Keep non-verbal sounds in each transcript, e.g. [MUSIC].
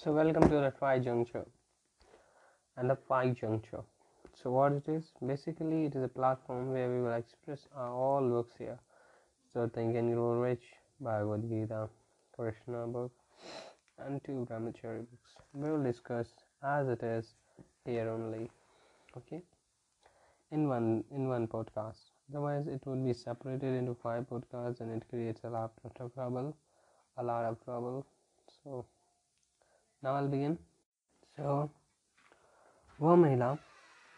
So welcome to the Phi Juncture and the Phi Juncture. So what it is? Basically, it is a platform where we will express our all books here. So Think and Grow Rich, Bhagavad Gita, Krishna book, and two Brahmachari books. We will discuss as it is here only. Okay. In one in one podcast. Otherwise, it would be separated into five podcasts, and it creates a lot of trouble. A lot of trouble. So now I'll begin. वह महिला,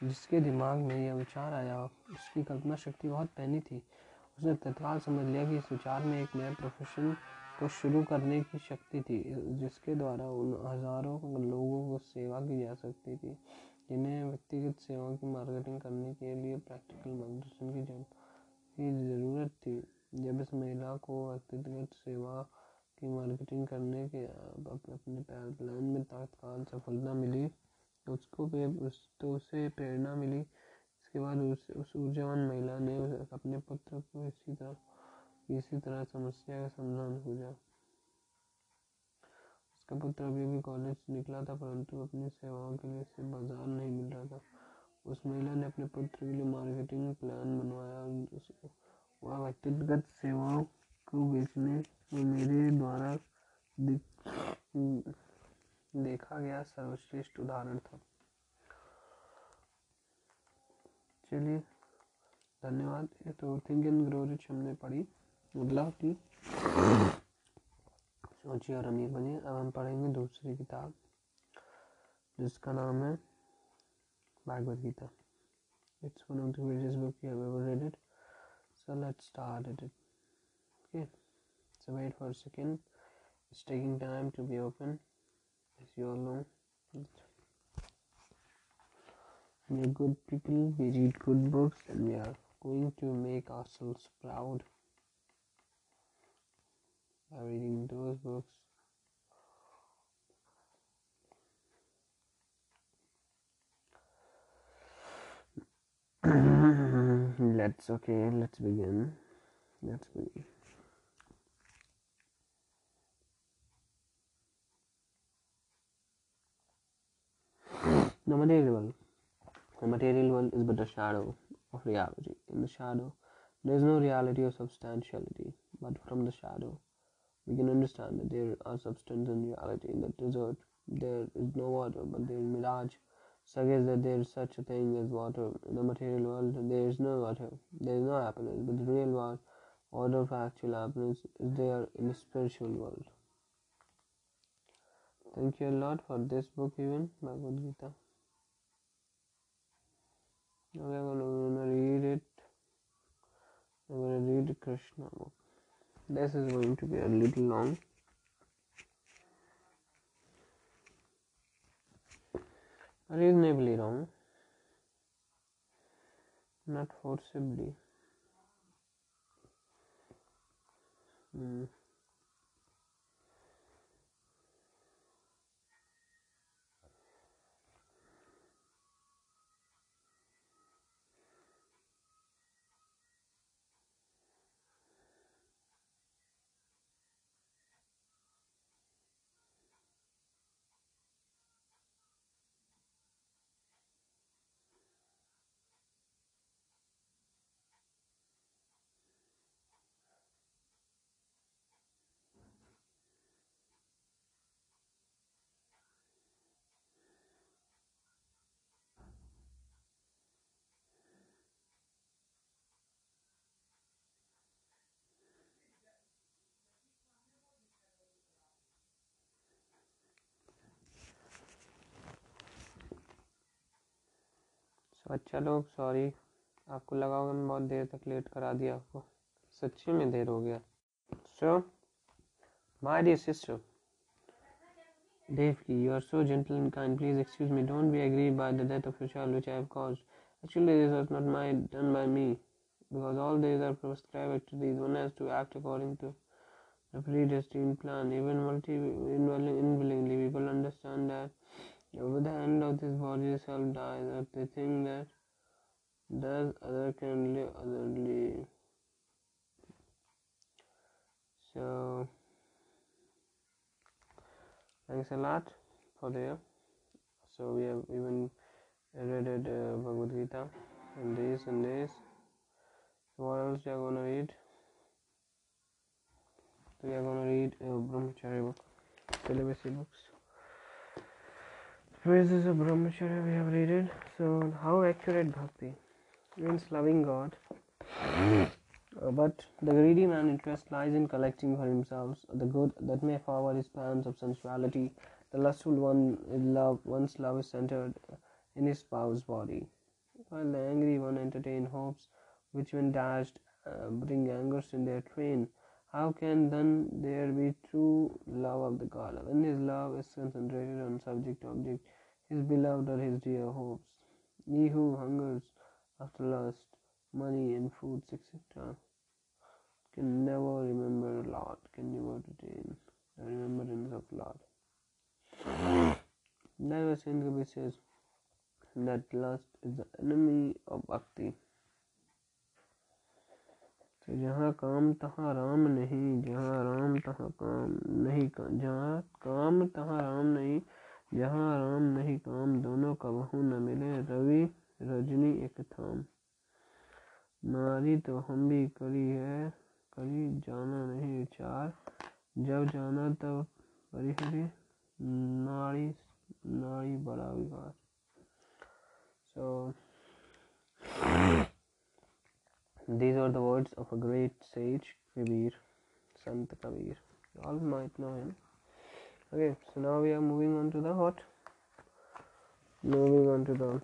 जिसके दिमाग में यह विचार आया, उसकी कल्पना शक्ति बहुत पैनी थी उसने तत्काल समझ लिया कि इस विचार में एक नया प्रोफेशन को शुरू करने की शक्ति थी, जिसके द्वारा उन हज़ारों लोगों को सेवा की जा सकती थी, जिन्हें व्यक्तिगत सेवाओं की मार्केटिंग करने के लिए प्रैक्टिकल मार्गदर्शन की ज़रूरत थी जब इस महिला को व्यक्तिगत सेवा की मार्केटिंग करने के अपने अपने प्लान में तत्काल सफलता मिली। तो उसको उस तो उसे प्रेरणा मिली। इसके बाद उस उस ऊर्जावान महिला ने अपने पुत्र को इसी तरह इसी तरह समस्या का समाधान खोजा उसका पुत्र अभी अभी कॉलेज निकला था, परंतु अपनी सेवाओं के लिए इसे बाज़ार नहीं मिल रहा था। उस महिला ने अपने पुत्र के लिए मार्केटिंग प्लान बनवाया। वह व्यक्तिगत सेवाओं को बेचने में मेरे द्वारा देखा गया सर्वश्रेष्ठ उदाहरण था। चलिए, धन्यवाद। ये तो थिंक एंड ग्रो रिच हमने पढ़ी। मतलब की सोचिए और अमीर बनिए। अब हम पढ़ेंगे दूसरी किताब, जिसका नाम है Bhagavad Gita. It's one of the greatest book you have ever read it so, let's start it. Okay. So wait for a second. It's taking time to be open. As you all know. We are good people. We read good books and we are going to make ourselves proud by reading those books. [COUGHS] Let's okay let's begin. Let's begin the material world the material world is but a shadow of reality in the shadow there is no reality or substantiality but from the shadow we can understand that there are substance and reality in the desert there is no water but there is mirage suggests that there is such a thing as water. In the material world, there is no water, there is no happiness, but the real world, order of actual happiness is there in the spiritual world. Thank you a lot for this book, even Bhagavad Gita. We are going to read it. I'm to read Krishna book. This is going to be a little long. reasonably long. not forcibly. Mm. तो अच्छा लोग sorry आपको लगा होगा मैं बहुत देर तक late करा दिया आपको सच्ची में देर हो गया so my dear sister Devki, you are so gentle and kind. Please excuse me. Don't be aggrieved by the death of your child, which I have caused. Actually, this was not my done by me, because all days are prescribed activities. One has to act according to the predestined plan. Even multi unwillingly, people understand that over the end of this body self dies, if they think that does other can live otherly. So thanks a lot. for there so we have even read uh, Bhagavad Gita and this and this so what else we are to read so we are to read uh, Brahmacharya book celibacy books praises of Brahmacharya we have read it so how accurate bhakti means loving God uh, but the greedy man interest lies in collecting for himself the good that may forward his plans of sensuality. The lustful one love one's love is centered in his spouse's body, while the angry one entertain hopes which when dashed uh, bring angers in their train. How can then there be true love of the God when his love is concentrated on subject object, his beloved or his dear hopes? He who hungers after lust money and foods, etc., can never remember Lord, can never retain the remembrance of Lord. Saint says that lust is the enemy of bhakti. जहाँ काम, तहाँ राम नहीं। जहाँ राम, तहाँ काम नहीं। जहाँ काम, तहाँ राम नहीं। जहाँ राम नहीं, काम दोनों कबहू न मिले। रवि, रजनी एक थाम। नारी तो हम भी करी है। करी जाना नहीं विचार। जब जाना तब करी हरी नारी नारी बड़ा विकार। So great sage Kabir Sant Kabir you all might know him okay so now we are moving on to the what moving on to the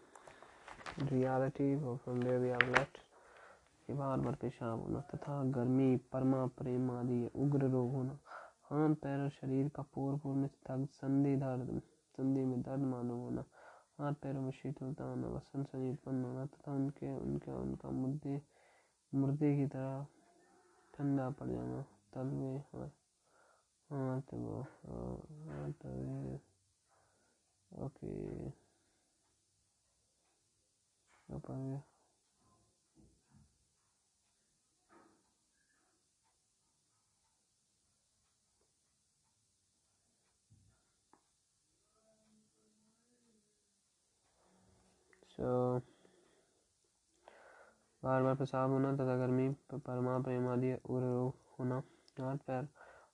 reality from where we left बार बार पेशाब होना तथा गर्मी परमा प्रेम आदि उग्र रोग होना हाथ पैर और शरीर का पोर पोर में थक संधि दर्द संधि में दर्द मालूम होना हाथ पैरों में शीतलता होना व सनसनी उत्पन्न होना तथा उनके उनके उनका मुद्दे मुर्दे की तरह ठंडा पड़ जाना तलवे हाथ वो हाथ ओके सो बार बार पेशाब होना तथा गर्मी, परमा, प्रेम आदि रोग होना, हाथ, पैर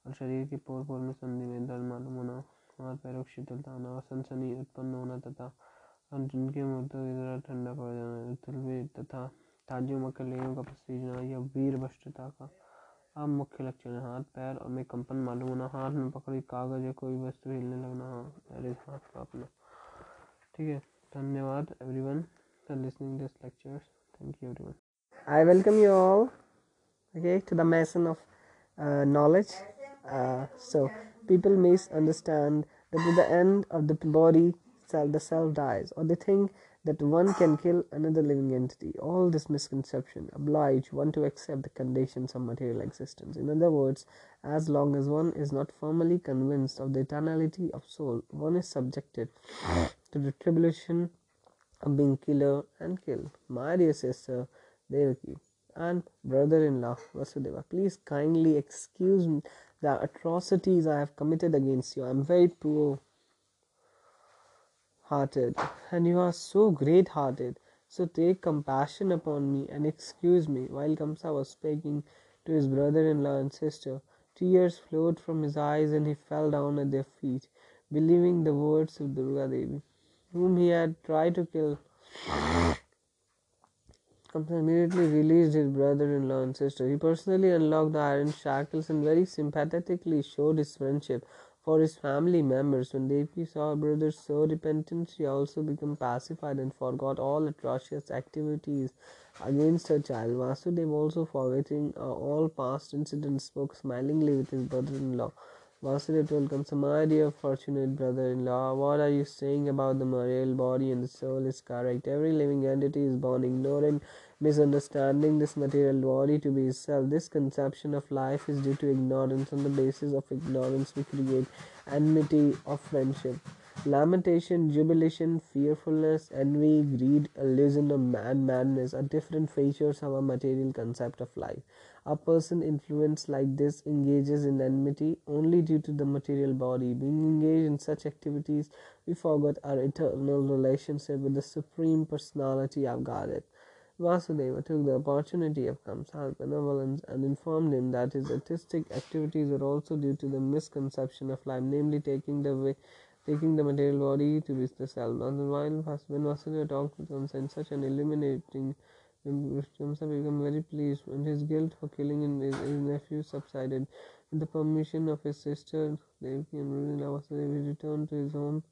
और शरीर की पोर पोर में संधि में दर्द मालूम होना, हाथ, पैरों की शीतलता होना सनसनी उत्पन्न होना तथा जिनके मुद्दों की तरह ठंडा पड़ जाना, तलवे तथा ताजियों मकलियों का पसीजना या वीर भ्रष्टता का अब मुख्य लक्षण है हाथ, पैर और में कंपन मालूम होना, हाथ में पकड़ी कागज़ या कोई वस्तु हिलने लगना हाँ हाथ का अपना ठीक है Dhanyawad everyone, for listening this lectures. Thank you, everyone. I welcome you all okay to the mason of uh, knowledge. Uh, so people misunderstand that at the end of the body self the self dies or they think that one can kill another living entity. All this misconception oblige one to accept the conditions of material existence. In other words, as long as one is not firmly convinced of the eternality of soul, one is subjected to the tribulation of being killer and killed. My dear sister Devaki and brother-in-law Vasudeva, please kindly excuse me the atrocities I have committed against you. I am very poor hearted and you are so great hearted. So take compassion upon me and excuse me. While Kamsa was speaking to his brother in law and sister, tears flowed from his eyes and he fell down at their feet, believing the words of Durga Devi whom he had tried to kill. Immediately released his brother in law and sister. He personally unlocked the iron shackles and very sympathetically showed his friendship for his family members. When Devi saw her brother so repentant, she also became pacified and forgot all atrocious activities against her child. Vasudev, also forgetting uh, all past incidents, spoke smilingly with his brother in law. Vasudev told Kamsa, My dear fortunate brother-in-law, what are you saying about the material body and the soul is correct. Every living entity is born ignorant, misunderstanding this material body to be itself. This conception of life is due to ignorance. On the basis of ignorance, we create enmity of friendship. Lamentation, jubilation, fearfulness, envy, greed, illusion, and madness are different features of a material concept of life. A person influenced like this engages in enmity only due to the material body. Being engaged in such activities, we forget our eternal relationship with the Supreme Personality of Godhead. Vasudeva took the opportunity of Kamsa's benevolence and informed him that his artistic activities were also due to the misconception of life, namely taking the way taking the material body to be the self. And while when Vasudeva talked with Kamsa in such an illuminating Kamsa became very pleased when his guilt for killing his, his nephew subsided. With the permission of his sister Devaki and Rudina, Vasudeva returned to his home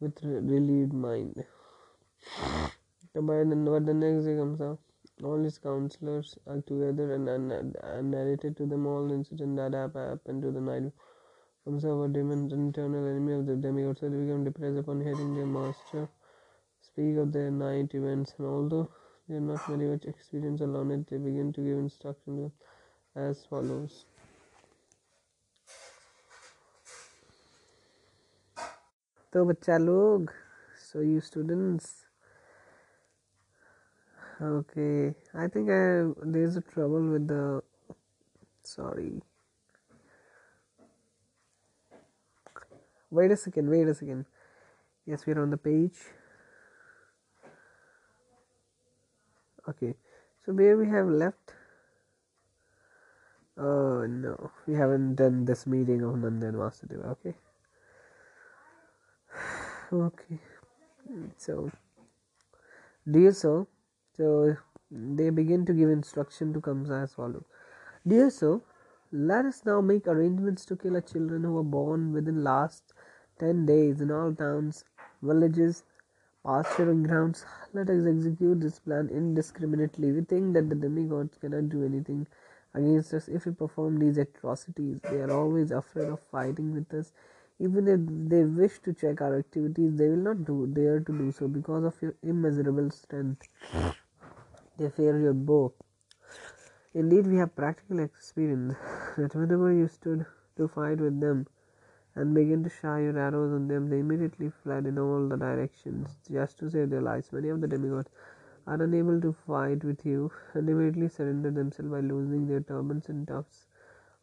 with relieved mind. But the next day Kamsa, all his counselors are together and, and, and narrated to them all the incident that happened to the night Observe demons, internal enemy of the demigods, so they become depressed upon hearing their master speak of their night events, and although they are not very much experienced alone it, they begin to give instructions as follows. तो बच्चा लोग so you students okay i think I, there's a trouble with the sorry wait a second wait a second yes we're on the page okay. So where we have left oh no. We haven't done this meeting of Nandan Vasudeva okay? [SIGHS] Okay. So dear sir so they begin to give instruction to Kamsa as follows. Dear sir let us now make arrangements to kill a children who were born within last 10 days in all towns, villages, pasturing grounds. Let us execute this plan indiscriminately. We think that the demigods cannot do anything against us if we perform these atrocities. They are always afraid of fighting with us. Even if they wish to check our activities, they will not do, dare to do so because of your immeasurable strength. They fear your bow. Indeed, we have practical experience [LAUGHS] that whenever you stood to fight with them, and began to shower your arrows on them. They immediately fled in all the directions just to save their lives. Many of the demigods are unable to fight with you and immediately surrender themselves by loosening their turbans and tufts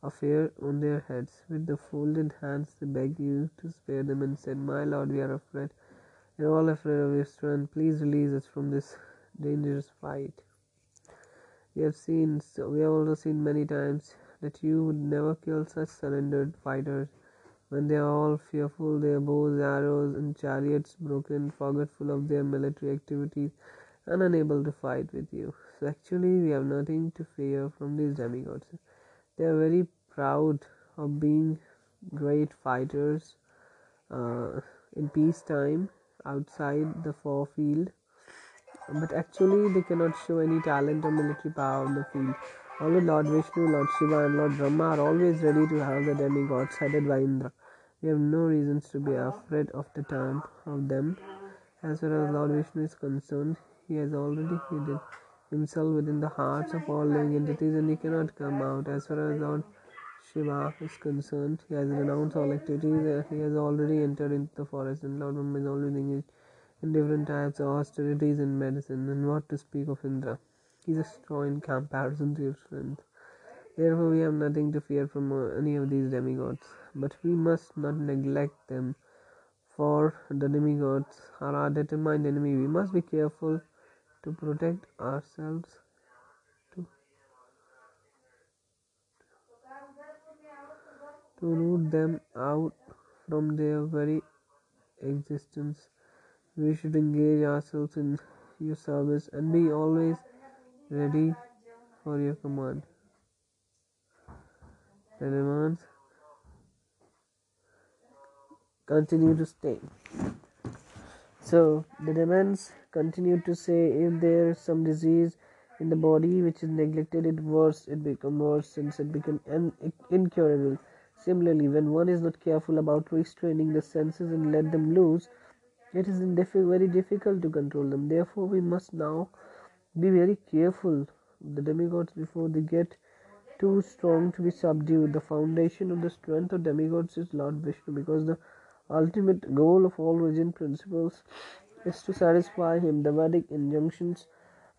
of hair on their heads. With the folded hands, they beg you to spare them and said, My lord, we are afraid. We are all afraid of your strength. Please release us from this dangerous fight. We have seen, so we have also seen many times that you would never kill such surrendered fighters. When they are all fearful, their bows, arrows, and chariots broken, forgetful of their military activities, and unable to fight with you. So, actually, we have nothing to fear from these demigods. They are very proud of being great fighters uh, in peacetime outside the four field, but actually, they cannot show any talent or military power on the field. Only Lord Vishnu, Lord Shiva, and Lord Brahma are always ready to have the demigods headed by Indra. We have no reasons to be afraid of the time of them. As far as Lord Vishnu is concerned, he has already hidden himself within the hearts of all living entities and he cannot come out. As far as Lord Shiva is concerned, he has renounced all activities. Uh, he has already entered into the forest, and Lord Brahma is already engaged in different types of austerities and medicine. And what to speak of Indra? Is a straw in comparison to your strength. Therefore, we have nothing to fear from any of these demigods, but we must not neglect them, for the demigods are our determined enemy. We must be careful to protect ourselves. To root them out from their very existence. We should engage ourselves in your service and be always ready for your command the demands continue to stay. So the demands continue to say if there's some disease in the body which is neglected, it worse, it become worse since it become un- incurable. Similarly, when one is not careful about restraining the senses and let them loose, it is very difficult to control them. Therefore, we must now be very careful the demigods before they get too strong to be subdued. The foundation of the strength of demigods is Lord Vishnu because the ultimate goal of all religion principles is to satisfy him. The Vedic injunctions,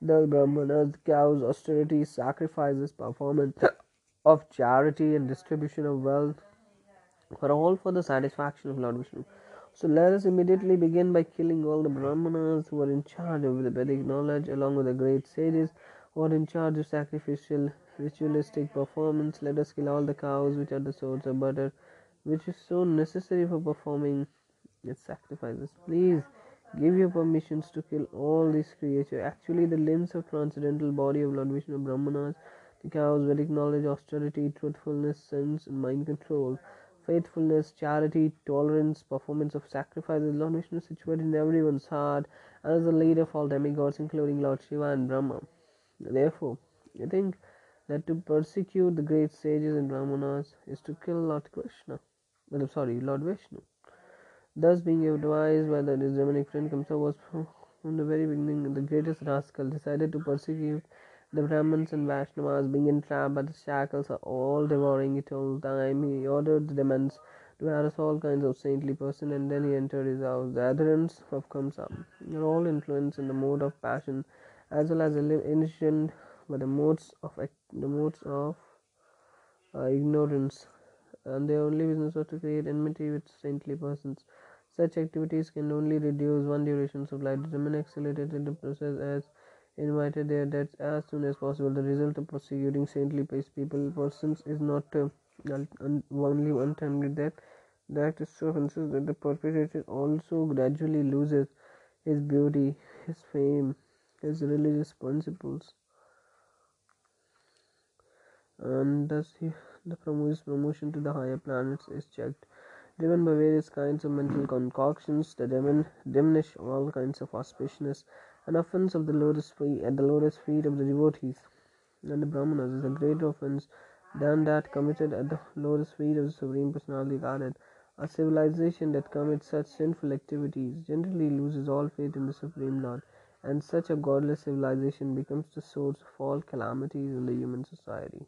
the Brahmanas, cows, austerity, sacrifices, performance of charity, and distribution of wealth were all for the satisfaction of Lord Vishnu. So let us immediately begin by killing all the Brahmanas who are in charge of the Vedic knowledge, along with the great sages who are in charge of sacrificial ritualistic performance. Let us kill all the cows which are the source of butter, which is so necessary for performing its sacrifices. Please give your permissions to kill all these creatures. Actually, the limbs of transcendental body of Lord Vishnu Brahmanas, the cows, Vedic knowledge, austerity, truthfulness, sense, mind control, faithfulness, charity, tolerance, performance of sacrifices. Lord Vishnu is situated in everyone's heart and is the leader of all demigods, including Lord Shiva and Brahma. Therefore, I think that to persecute the great sages and Brahmanas is to kill Lord Krishna. Well, I'm sorry, Lord Vishnu. Thus, being advised by the, demonic friend Kamsa was from the very beginning the greatest rascal, decided to persecute the Brahmins and Vaishnavas, being entrapped by the shackles, are all devouring it all the time. He ordered the demons to harass all kinds of saintly person, and then he entered his house. The adherents of Kamsa are all influenced in the mode of passion, as well as innocent by the modes of the modes of uh, ignorance, and their only business was to create enmity with saintly persons. Such activities can only reduce one duration of life. The demon accelerated the process as invited their deaths as soon as possible. The result of persecuting saintly people persons is not uh, un- only untimely death. The act is so offensive that the perpetrator also gradually loses his beauty, his fame, his religious principles, and thus he, the his promotion to the higher planets is checked. Driven by various kinds of mental concoctions, the demon diminish all kinds of auspiciousness an offense of the lotus feet at the lotus feet of the devotees and the brahmanas is a great offense than that committed at the lotus feet of the supreme personality Godhead. A civilization that commits such sinful activities generally loses all faith in the supreme Lord, and such a godless civilization becomes the source of all calamities in the human society.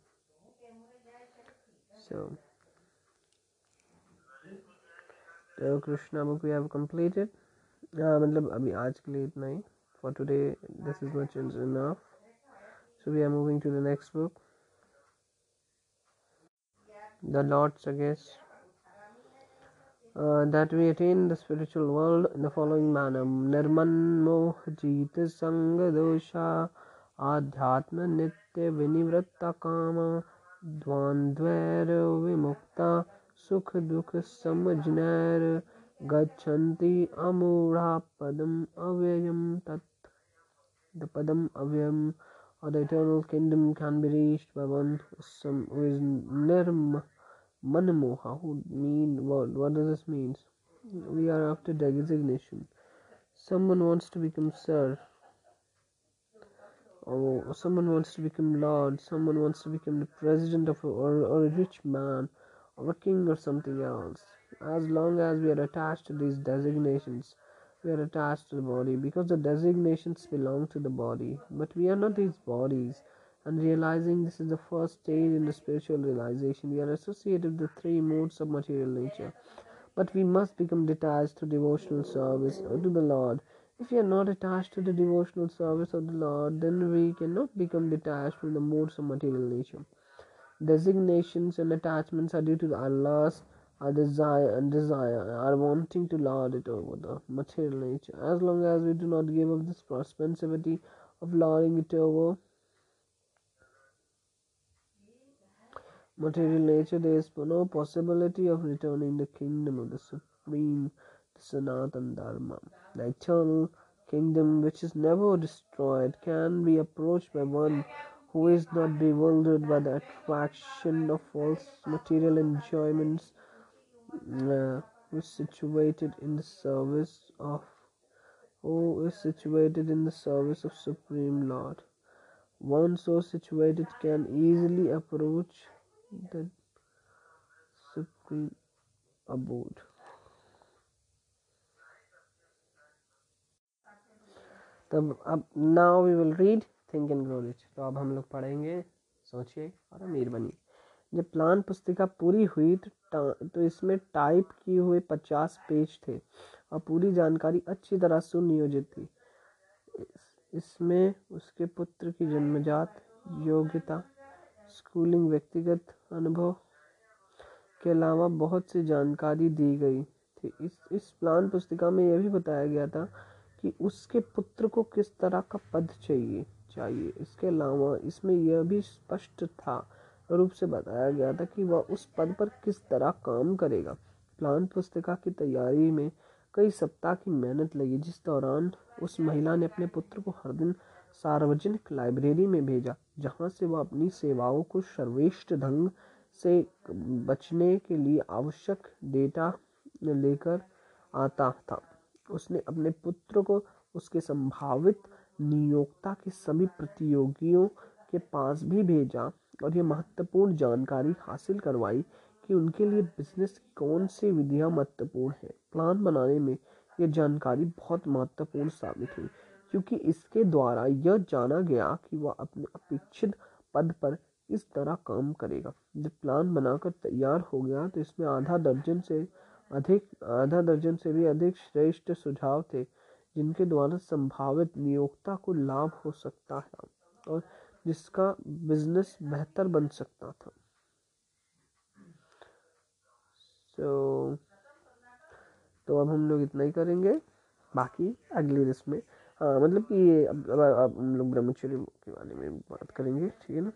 So. तो Krishna book we have completed मतलब अभी आज के लिए इतना ही for today this is much enough so we are moving to the next book the lord against uh, that we attain the spiritual world in the following manner nirman moh mohjit sang dosha आध्यात्म nitya vinivratta kama द्वंद्वैर विमुक्ता सुख दुख समझनैर गच्छन्ति अमूढा पदम अव्ययं तत् the padam avyam or the eternal kingdom can be reached by one who is nirm manamoha who mean what what does this mean? We are after designation. Someone wants to become sir. Or someone wants to become lord. Someone wants to become the president of a, or, or a rich man or a king or something else. As long as we are attached to these designations we are attached to the body because the designations belong to the body but we are not these bodies. And realizing this is the first stage in the spiritual realization we are associated with the three modes of material nature. But we must become detached through devotional service to the lord. If we are not attached to the devotional service of the Lord, then we cannot become detached from the modes of material nature. Designations and attachments are due to our lust, our desire, and desire, our wanting to lord it over the material nature. As long as we do not give up this propensity of lording it over material nature, there is no possibility of returning the kingdom of the Supreme the Sanatan Dharma. The eternal kingdom, which is never destroyed, can be approached by one who is not bewildered by the attraction of false material enjoyments, uh, is situated in the service of who is situated in the service of Supreme Lord. One so situated can easily approach the Supreme Abode. तब अब now we will read think and grow rich तो अब हम लोग पढ़ेंगे सोचिए और अमीर बनिए जब प्लान पुस्तिका पूरी हुई तो तो इसमें टाइप किए हुए पचास पेज थे और पूरी जानकारी अच्छी तरह सुनियोजित थी। इसमें उसके पुत्र की जन्मजात, योग्यता स्कूलिंग व्यक्तिगत अनुभव के अलावा बहुत सी जानकारी दी गई थी। इस इस प्लान पुस्तिका में यह भी बताया गया था कि उसके पुत्र को किस तरह का पद चाहिए चाहिए। इसके अलावा इसमें यह भी स्पष्ट था रूप से बताया गया था कि वह उस पद पर किस तरह काम करेगा। प्लान पुस्तिका की तैयारी में कई सप्ताह की मेहनत लगी, जिस दौरान उस महिला ने अपने पुत्र को हर दिन सार्वजनिक लाइब्रेरी में भेजा, जहाँ से वह अपनी सेवाओं को सर्वश्रेष्ठ ढंग से बचने के लिए आवश्यक डेटा लेकर आता था। उसने अपने पुत्र को उसके संभावित नियोक्ता के सभी प्रतियोगियों के पास भी भेजा। और ये महत्वपूर्ण जानकारी हासिल करवाई कि उनके लिए बिज़नेस कौन सी विधियाँ महत्वपूर्ण है। प्लान बनाने में ये जानकारी बहुत महत्वपूर्ण साबित हुई, क्योंकि इसके द्वारा यह जाना गया कि वह अपने अपेक्षित पद पर इस तरह काम करेगा। जब प्लान बनाकर तैयार हो गया तो इसमें आधा दर्जन से अधिक, आधा दर्जन से भी अधिक श्रेष्ठ सुझाव थे, जिनके द्वारा संभावित नियोक्ता को लाभ हो सकता है। और जिसका बिज़नेस बेहतर बन सकता था। सो so, तो अब हम लोग इतना ही करेंगे। बाकी अगली रिस में हाँ मतलब कि ये अब अब अब हम लोग ब्रह्मचर्य के बारे में बात करेंगे ठीक है ना?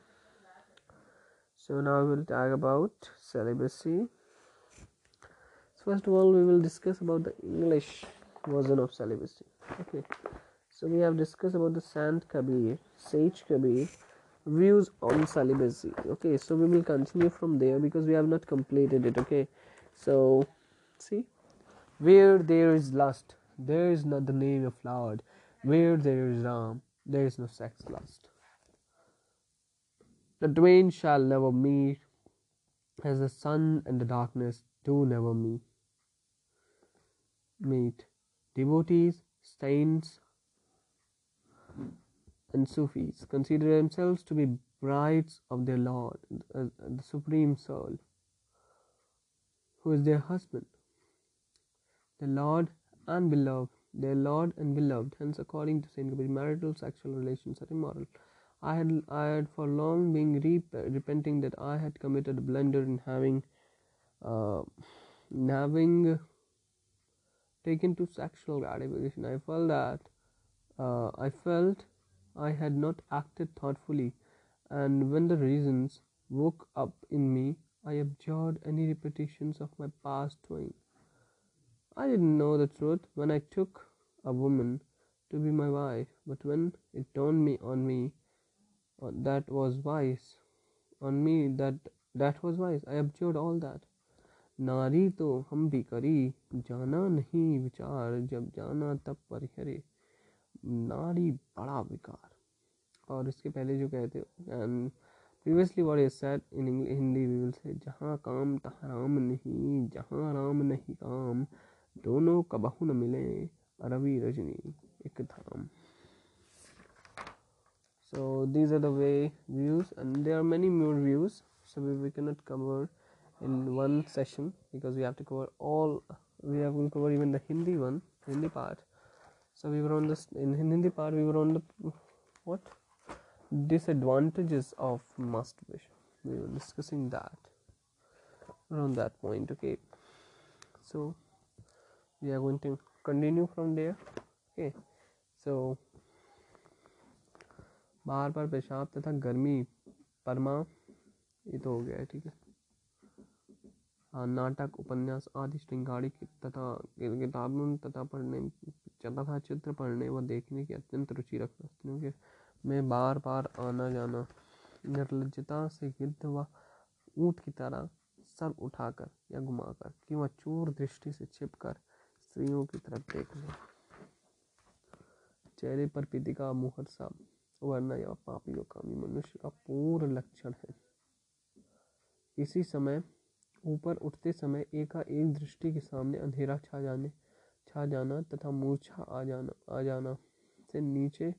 So now will talk about celibacy. First of all we will discuss about the english version of celibacy. Okay. So we have discussed about the sant kabir sage kabir views on celibacy. Okay so we will continue from there because we have not completed it okay? So see? Where there is lust there is not the name of lord. Where there is ram there is no sex lust. The twain shall never meet as the sun and the darkness do never meet. Meet devotees saints and Sufis consider themselves to be brides of their Lord, uh, the Supreme Soul, who is their husband, their Lord and beloved, their Lord and beloved. Hence, according to Saint Kabir, marital sexual relations are immoral. I had, I had for long been rep- repenting that I had committed a blunder in having, uh, in having taken to sexual gratification. I felt that uh, I felt I had not acted thoughtfully, and when the reasons woke up in me, I abjured any repetitions of my past doing. I didn't know the truth when I took a woman to be my wife, but when it dawned me on me uh, that was wise, on me that that was wise, I abjured all that. नारी तो हम भी करी जाना नहीं विचार जब जाना तब परिहरे नारी बड़ा विकार और इसके पहले जो कहते previously what is said in Hindi we will say जहाँ काम तहाँ राम नहीं, जहाँ राम नहीं काम, दोनों का कबहू न मिले रवि रजनी, एक धाम। So these are the way views and there are many more views so we we cannot cover in one session because we have to cover all we have cover even the Hindi one Hindi part so we were on this in hindi part we were on the what disadvantages of masturbation we were discussing that around that point okay so we are going to continue from there okay so बार बार पेशाब तथा गर्मी परमा ये तो हो गया है ठीक है हाँ नाटक, उपन्यास आदि श्रृंगारी की तथा किताबों तथा पढ़ने, तथा चित्र पढ़ने व देखने की अत्यंत रुचि रखता क्योंकि मैं बार बार आना जाना निर्लजता से गिद्ध व ऊँट की तरह सर उठाकर या घुमाकर कि वह चूर दृष्टि से छिपकर स्त्रियों की तरफ़ देख ले चेहरे पर पीति का मुहर सा वरना या पापी कामी मनुष्य का पूर्ण लक्षण है। इसी समय ऊपर उठते समय एकाएक दृष्टि के सामने अंधेरा छा जाने, छा जाना तथा मूर्छा आ जाना आ जाना से नीचे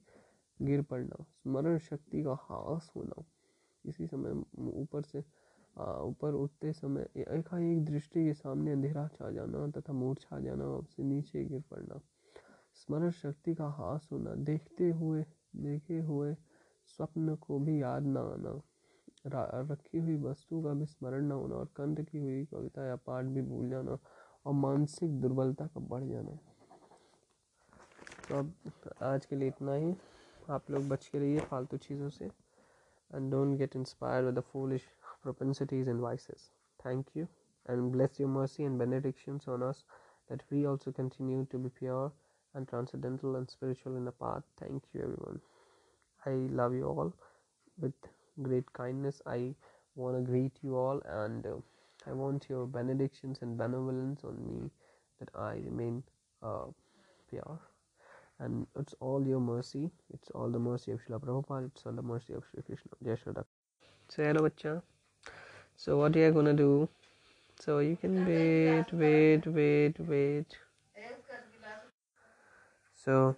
गिर पड़ना, स्मरण शक्ति का हास होना। इसी समय ऊपर से ऊपर उठते समय एकाएक दृष्टि के सामने अंधेरा छा जाना तथा मूर्छा आ जाना उससे नीचे गिर पड़ना। स्मरण शक्ति का हास होना, देखते हुए, देखे हुए स्वप्न को भी याद न आना। रखी हुई वस्तु का भी स्मरण न होना और कंध की हुई कविता या पाठ भी भूल जाना और मानसिक दुर्बलता का बढ़ जाना। तो अब आज के लिए इतना ही। आप लोग बच के रहिए फालतू चीज़ों से। And don't get inspire with the foolish propensities and vices thank you and bless your mercy and benedictions on us that we also continue to be pure and transcendental and spiritual in the path thank you everyone I love you all with great kindness. I want to greet you all, and uh, I want your benedictions and benevolence on me that I remain uh, pure and it's all your mercy. It's all the mercy of Srila Prabhupada. It's all the mercy of Sri Krishna. Jai Shraddha. Say hello, bacha. So what are you are gonna do? So you can wait, wait, wait, wait. So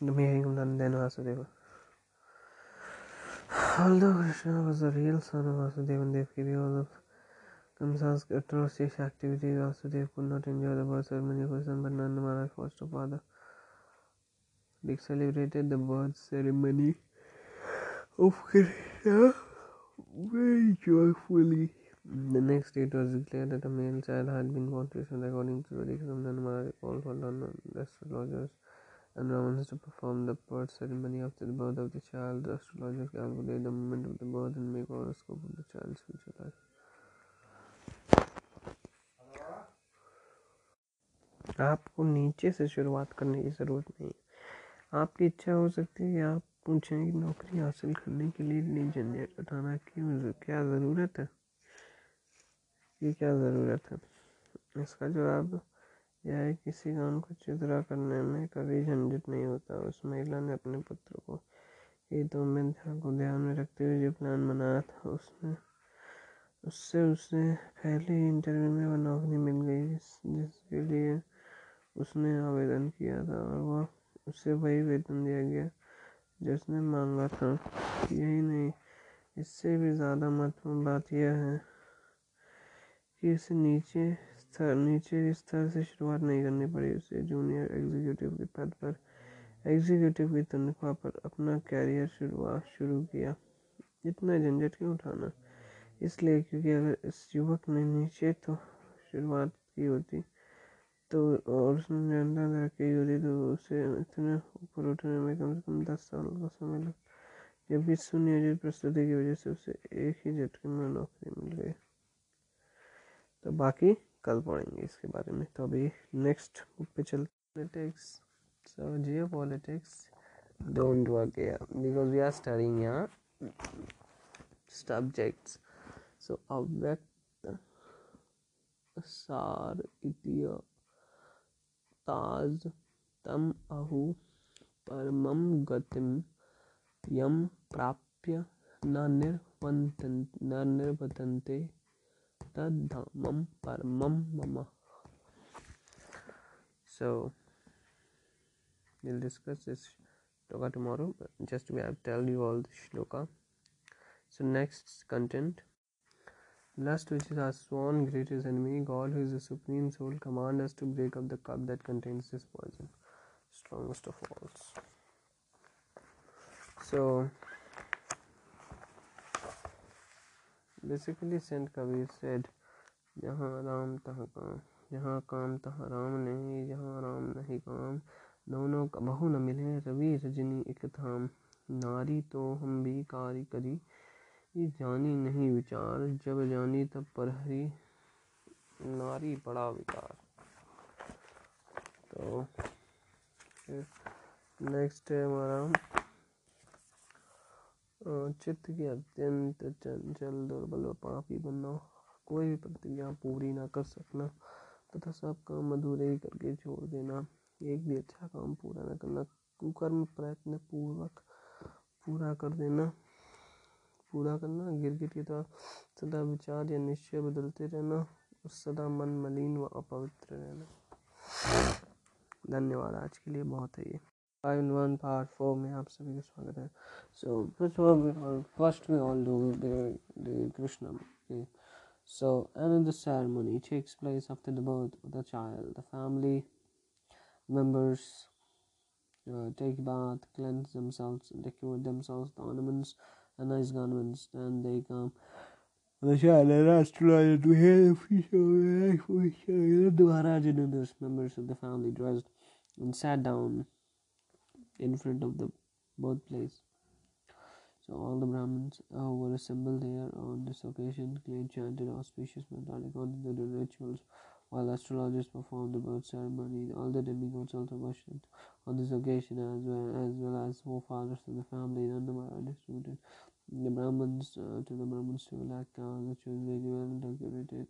the meeting of Nandana Vasudeva. Although Krishna was the real son of Vasudeva and Devaki, all of Kamsa's atrocious activities, Vasudeva could not enjoy the birth ceremony of his son, but Nanda Maharaj foster father they celebrated the birth ceremony of Krishna very joyfully. The next day it was declared that a male child had been born to Krishna. According to the Dikram Maharaj called for London astrologers and Ramans to perform the birth ceremony after the birth of the child. The astrologers calculate the moment of the birth and make horoscope of the child's future life. आपको नीचे से शुरुआत करने की ज़रूरत नहीं आपकी इच्छा हो सकती है आप पूछें कि नौकरी हासिल करने के लिए इतनी झंझट उठाना क्यों क्या ज़रूरत है ये क्या ज़रूरत है इसका जवाब यह किसी काम को चित्रा करने में कभी झंझट नहीं होता। उस महिला ने अपने पुत्र को हितों में ध्यान को ध्यान में रखते हुए जो प्लान बनाया था, उसने, उससे उसे पहले इंटरव्यू में वह नौकरी मिल गई, जिस, जिसके लिए उसने आवेदन किया था और वह, उसे वही वेतन दिया गया जो उसने मांगा था। यही नहीं, इससे भी ज़्यादा महत्वपूर्ण बात यह है कि उसे नीचे स्तर नीचे स्तर से शुरुआत नहीं करनी पड़ी, उसे जूनियर एग्जीक्यूटिव के पद पर एग्जीक्यूटिव की तनख्वाह पर अपना कैरियर शुरुआत शुरू किया। इतना झंझट क्यों उठाना? इसलिए क्योंकि अगर इस युवक ने नीचे तो शुरुआत की होती तो और उसने निरंतर तरक्की करी तो उसे इतने ऊपर उठने में कम से कम दस साल का समय लगा जबकि सुनियोजित प्रस्तुति की वजह से उसे एक ही झटके में नौकरी मिल गई। तो बाकी कल पढ़ेंगे इसके बारे में। तो अभी नेक्स्ट बुक पे चल politics so geopolitics don't work because we are studying subjects so अव्यक्त सार ताज तम अहु परमं गतिम यम प्राप्य न निर्वन्तन न निर्वतन्ते तद्धामं परमं मम so we'll discuss this shloka tomorrow but just we have tell you all the shloka so next content Lust, which is our sworn greatest enemy, God, who is the supreme soul, command us to break up the cup that contains this poison, strongest of all. So, basically, Saint Kabir said, जहाँ राम तहाँ काम जहाँ काम तहाँ राम नहीं जहाँ राम नहीं काम दोनों का बहु न मिले रवि रजनी एक थाम नारी तो हम भी कारी करी ये जानी नहीं विचार जब जानी तब पर हरी नारी बड़ा विकार। तो नेक्स्ट है हमारा चित्त की अत्यंत चंचल दुर्बल व पापी बनना कोई भी प्रतिज्ञा पूरी ना कर सकना तथा सब काम अधूरे ही करके छोड़ देना। एक भी अच्छा काम पूरा ना करना, कुकर्म प्रयत्न पूर्वक पूरा कर देना। पूरा करना, गिरगिट की तरह सदा विचार या निश्चय बदलते रहना और सदा मन मलिन व अपवित्र रहना। धन्यवाद, आज के लिए बहुत है ये। फाइव वन पार्ट फोर में आप सभी का स्वागत है so first first we all do Krishna So, another ceremony takes place after the birth of the child. The family members uh, take bath, cleanse themselves, decorate themselves with ornaments and nice garments. Then they come the child and astrologer to hear the future life of the child. The Maharaj and others members of the family dressed and sat down in front of the birthplace. So all the Brahmins uh, were assembled there on this occasion, clean chanted auspicious mantras to the rituals, while astrologers performed the birth ceremony. All the demigods also worshipped on this occasion, as well as well as forefathers of the family. Nanda Maharaj distributed the Brahmins uh, to the Brahmins to lakh cows, which was very well decorated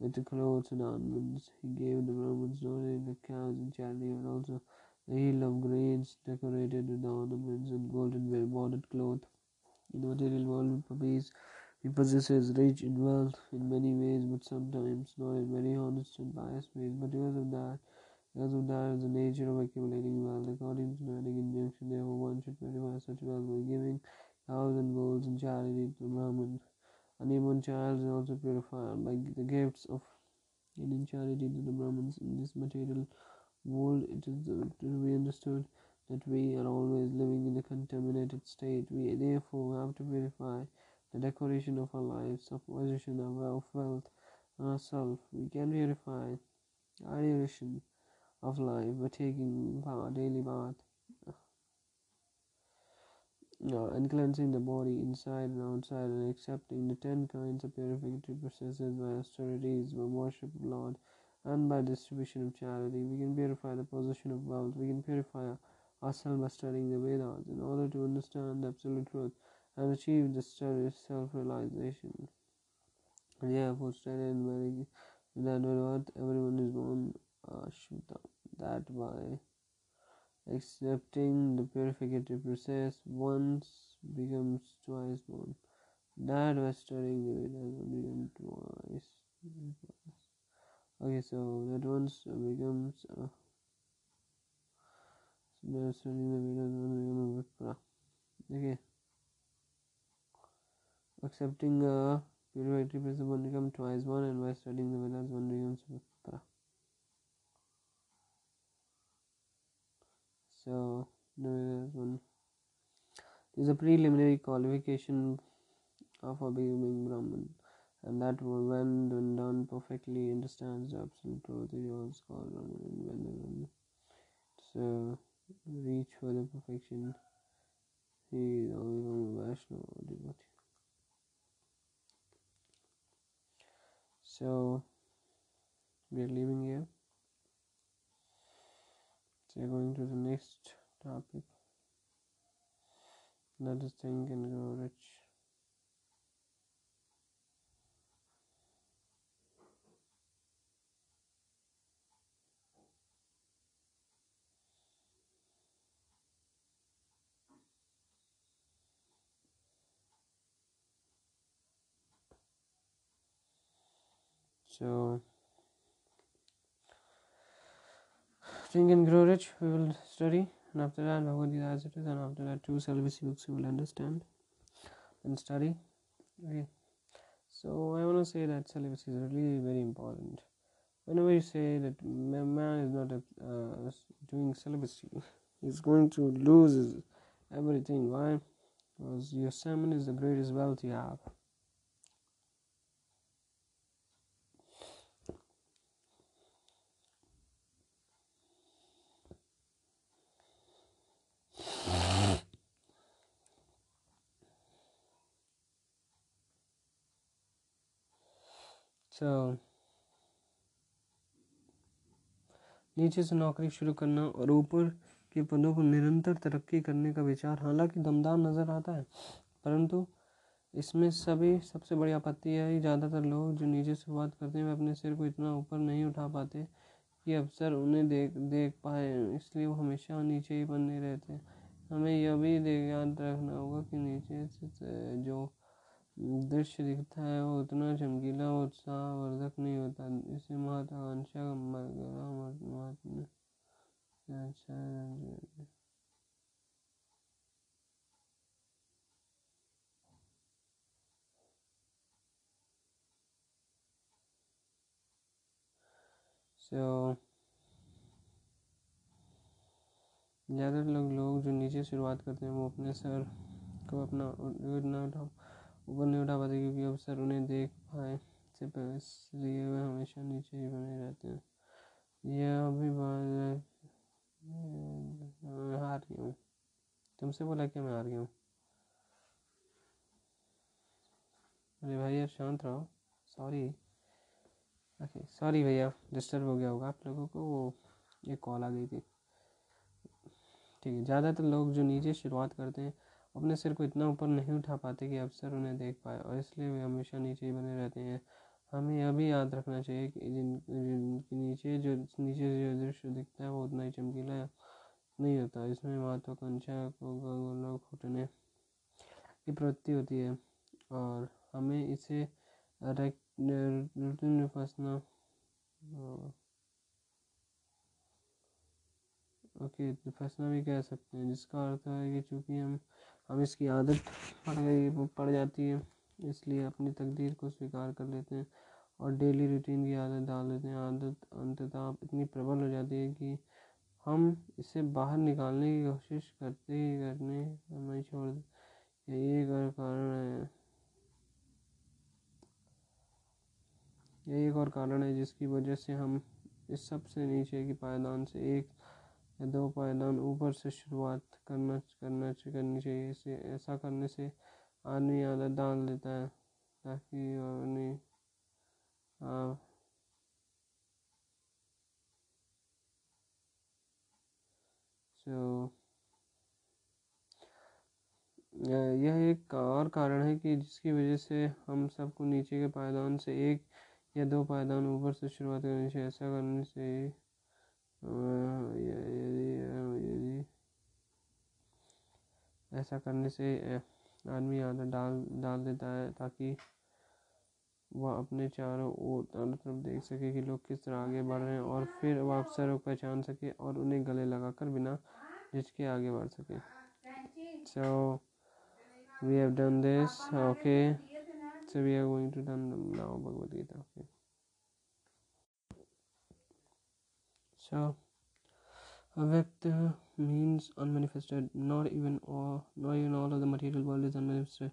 with the clothes and ornaments. He gave the Brahmins not only the cows and charity, but also the hill of grains decorated with ornaments and golden bordered cloth. In the material world, he possesses rich in wealth in many ways, but sometimes not in very honest and pious ways. But because of that, because of that is the nature of accumulating wealth. According to the Vedic injunction, therefore one should purify such wealth by giving cows and bulls in charity to the Brahmin. A newborn child is also purified by the gifts of giving charity to the Brahmins in this material world. It is to be understood that we are always living in a contaminated state. We therefore have to purify the decoration of our lives, of possession of wealth, ourselves. We can purify our duration of life by taking our daily bath uh, and cleansing the body inside and outside and accepting the ten kinds of purificatory processes by austerities, by worship of Lord, and by distribution of charity. We can purify the possession of wealth. We can purify ourselves by studying the Vedas in order to understand the absolute truth and achieve the self realization. Therefore, study in very that what everyone is born uh, that by accepting the purificatory process once becomes twice born. That by studying the Vedas one becomes twice. Okay, so that once uh, becomes uh, by studying the Vedas one becomes Vipra. Okay. Accepting uh, a purificatory process one becomes twice one and by studying the Vedas one becomes Vipra. Uh, so there's one is a preliminary qualification of a becoming Brahman, and that when, when done perfectly understands the absolute truth, it was called. And when, so reach for the perfection, he is a Vaishnava devotee. So we are leaving here. So going to the next topic. That is think and grow rich. So Think and Grow Rich we will study and after that Bhagavad Gita as it is and after that two celibacy books you will understand and study okay? So I want to say that celibacy is really very important. Whenever you say that man is not uh, doing celibacy [LAUGHS] he's going to lose everything. Why? Because your semen is the greatest wealth you have so, नीचे से नौकरी शुरू करना और ऊपर के पदों को निरंतर तरक्की करने का विचार, हालाँकि दमदार नज़र आता है, परंतु इसमें सभी, सबसे बड़ी आपत्ति है ज़्यादातर लोग जो नीचे शुरुआत करते हैं, वे अपने सिर को इतना ऊपर नहीं उठा पाते कि अफसर उन्हें देख देख पाए। इसलिए वो हमेशा नीचे ही बने रहते हैं। हमें यह भी याद रखना होगा कि नीचे से जो दृश्य दिखता है वो उतना चमकीला उत्साहवर्धक नहीं होता। इसे महत्वाकांक्षा अच्छा सो ज़्यादातर लोग लोग जो नीचे शुरुआत करते हैं, वो अपने सर को अपना ऊपर न उठा ऊपर नहीं उठा पाते क्योंकि अफसर उन्हें देख पाए से इसलिए वे हमेशा नीचे ही बने रहते हैं। यह अभी मैं हार गया हूँ। तुमसे बोला कि मैं हार गया हूँ? अरे भाई यार शांत रहो। सॉरी ओके सॉरी भैया डिस्टर्ब हो गया होगा आप लोगों को। वो एक कॉल आ गई थी। ठीक है, ज़्यादातर लोग जो नीचे शुरुआत करते हैं अपने सिर को इतना ऊपर नहीं उठा पाते कि अफसर उन्हें देख पाए और इसलिए वे हमेशा नीचे ही बने रहते हैं। हमें यह भी याद रखना चाहिए कि जिन जिनके नीचे जो नीचे जो दृश्य दिखता है वो उतना ही चमकीला नहीं होता। इसमें महत्वाकांक्षा को फूटने की प्रवृत्ति होती है और हमें इसे रूटीन में फंसना ओके, फंसना भी कह सकते हैं, जिसका अर्थ है कि चूँकि हम हम इसकी आदत पड़ गई पड़ जाती है, इसलिए अपनी तकदीर को स्वीकार कर लेते हैं और डेली रूटीन की आदत डाल देते हैं। आदत अंततः इतनी प्रबल हो जाती है कि हम इसे बाहर निकालने की कोशिश करते ही करने हमें छोड़ यही एक और कारण है। यही एक और कारण है जिसकी वजह से हम इस सबसे नीचे की पायदान से एक दो पायदान ऊपर से शुरुआत करना करना करनी चाहिए। इसे, ऐसा करने से आदमी आदत डाल देता है ताकि अपनी सो यह एक और कारण है कि जिसकी वजह से हम सबको नीचे के पायदान से एक या दो पायदान ऊपर से शुरुआत करनी चाहिए। ऐसा करने से यदि ऐसा करने से आदमी आदत डाल डाल देता है ताकि वह अपने चारों ओर, चारों तरफ़ देख सके कि लोग किस तरह आगे बढ़ रहे हैं और फिर वह अवसर को पहचान सके और उन्हें गले लगाकर बिना झिझके आगे बढ़ सके। So we have done this okay so we are going to done now Bhagavad Gita okay So, avyakt means unmanifested. Not even all, not even all of the material world is unmanifested.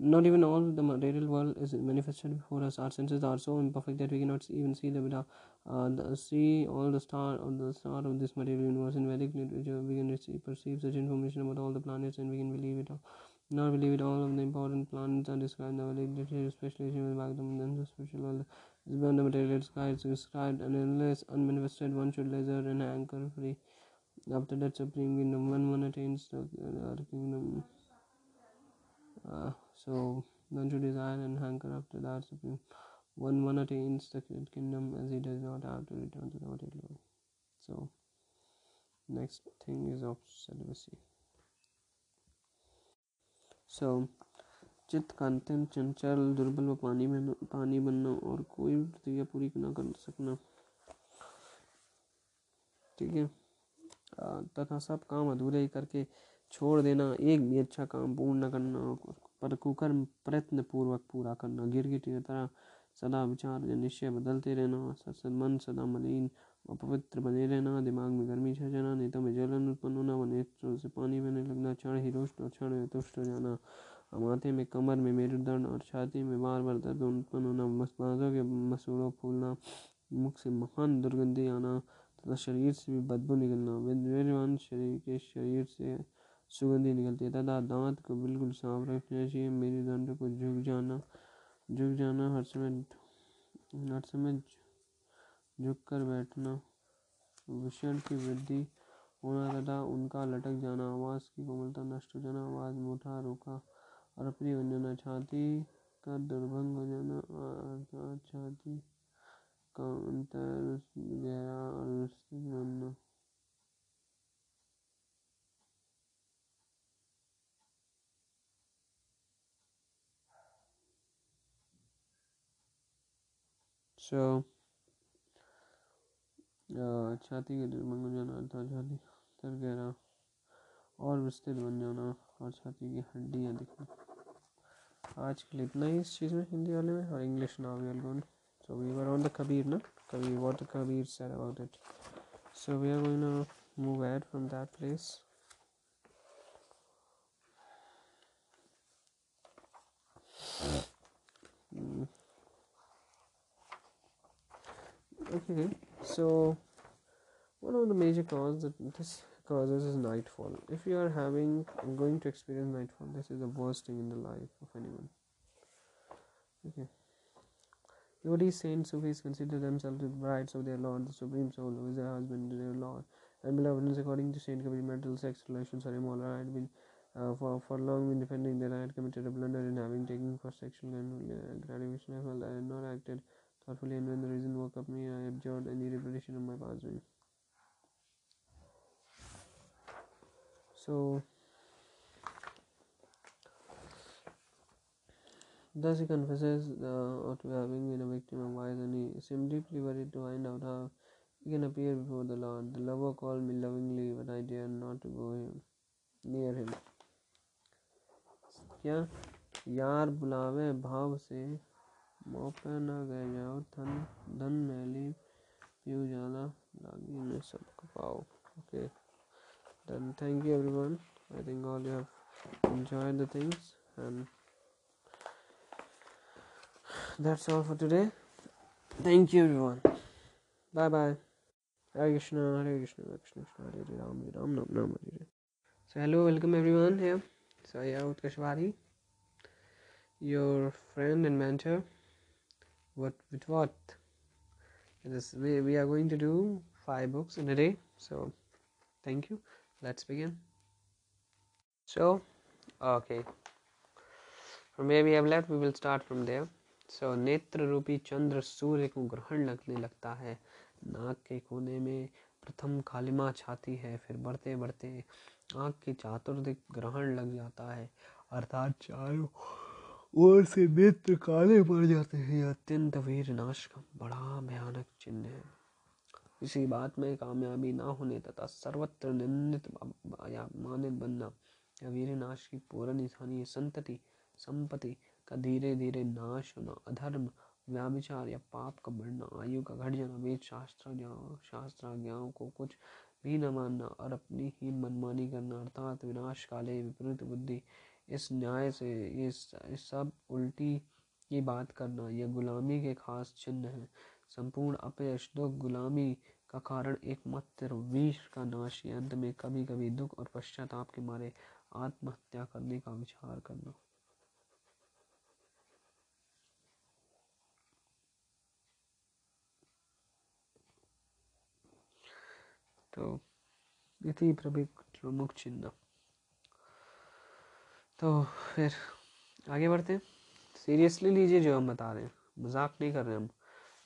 Not even all the material world is manifested before us. Our senses are so imperfect that we cannot even see the, uh, the see all the star or the star of this material universe. In Vedic literature, we can receive, perceive such information about all the planets, and we can believe it. All. Not believe it. All of the important planets are described in the Vedic literature, especially Srimad Bhagavatam, and the is beyond the material sky is described and unless unmanifested one should leisure and anchor free. After that supreme kingdom when one attains the kingdom. Uh, so none should desire and hanker after that supreme. When one attains the kingdom as he does not have to return to the material world. So next thing is celibacy. So चित्त का अत्यंत चंचल दुर्बल व पानी में पानी बनना और कोई भी प्रतिक्रिया पूरी ना कर सकना। ठीक है? तथा सब काम अधूरे ही करके छोड़ देना, एक भी अच्छा काम पूर्ण न करना, पर कुकर प्रयत्न पूर्वक पूरा करना। गिरगिट की तरह सदा विचार या निश्चय बदलते रहना सत मन सदा मलिन व पवित्र बने रहना। दिमाग में गर्मी छा जाना नेतों में जलन उत्पन्न होना व नेत्रों से पानी बहने लगना। क्षण ही रुष्ट और क्षण तुष्ट हो जाना। माथे में कमर में मेरुदंड और छाती में बार बार दर्द उत्पन्न होना बाजों के मसूड़ों, फूलना, मुख से महान दुर्गंधी आना तथा शरीर से भी बदबू निकलना। वीरवान शरीर के शरीर से सुगंधी निकलती है तथा दांत को बिल्कुल साफ़ रखना चाहिए। मेरी दंड को झुक जाना झुक जाना हर समय हर समय झुक कर बैठना। विषण की वृद्धि होना तथा उनका लटक जाना, आवाज़ की कोमलता नष्ट हो जाना, आवाज़ मोटा रोका और अपनी बन जाना छाती का दुर्भंग हो जाना अर्थात छाती का अंतर गहरा और बनना। छाती के दुर्भंग हो जाना छाती गहरा और विस्तृत बन जाना और छाती की हड्डियाँ दिखना। आज के लिए इतना ही इस चीज़ में हिंदी वाले में और English now we are going so we were on the kabir na Kabir, what Kabir said about it. So we are going to move ahead from that place. Mm. Okay, so one of the major causes that this causes is nightfall. If you are having going to experience nightfall, this is the worst thing in the life of anyone. Okay. Devotees, saints, Sufis consider themselves the brides of their Lord, the Supreme Soul, who is their husband, their Lord. And beloved, according to Saint Kabir, mental sex relations are immoral. I had been uh, for, for long been defending that I had committed a blunder in having taken for sexual gratification. I felt I had not acted thoughtfully, and when the reason woke up me, I abjured any repetition of my past. So, thus he confesses the, uh, to having been a victim of vice, and he seemed deeply worried to find out how he can appear before the Lord. The lover called me lovingly, but I dared not to go him, near him. क्या यार बुलावे भाव से मौका न गए जाओ धन धन मैली पीऊ जाला लागी में सब कपाओ okay okay then thank you everyone. I think all you have enjoyed the things and that's all for today. Thank you everyone. Bye bye hare krishna hare krishna hare krishna hare ram hare ram hare hare. So hello welcome everyone here. So I am utkashwari your friend and mentor. What with what? This we, we are going to do five books in a day so thank you let's begin. So, okay. From where we have left, we will start from there. So नेत्र रूपी चंद्र सूर्य को ग्रहण लगने लगता है नाक के कोने में प्रथम कालिमा छाती है फिर बढ़ते बढ़ते आँख की चातुर्दिक ग्रहण लग जाता है अर्थात चारों ओर से नेत्र काले पड़ जाते हैं अत्यंत वीर नाश का बड़ा भयानक चिन्ह है किसी बात में कामयाबी ना होने तथा सर्वत्र निंदित या मानित बनना, या वीर नाश की पूर्ण निशानी संतति, संपत्ति का धीरे धीरे नाश होना, अधर्म, व्याभिचार, या पाप का बढ़ना, आयु का घट जाना वेद शास्त्र शास्त्राज्ञाओं को कुछ भी न मानना और अपनी ही मनमानी करना, अर्थात विनाश, काले, विपरीत बुद्धि, इस न्याय से ये सब उल्टी की बात करना, यह गुलामी के खास चिन्ह है। संपूर्ण अपयश दुख गुलामी का कारण एकमात्र विष का नाश। अंत में कभी कभी दुख और पश्चाताप के मारे आत्महत्या करने का विचार करना। तो इति चिन्ह। तो फिर आगे बढ़ते हैं। सीरियसली लीजिए जो हम बता रहे हैं। मज़ाक नहीं कर रहे हम।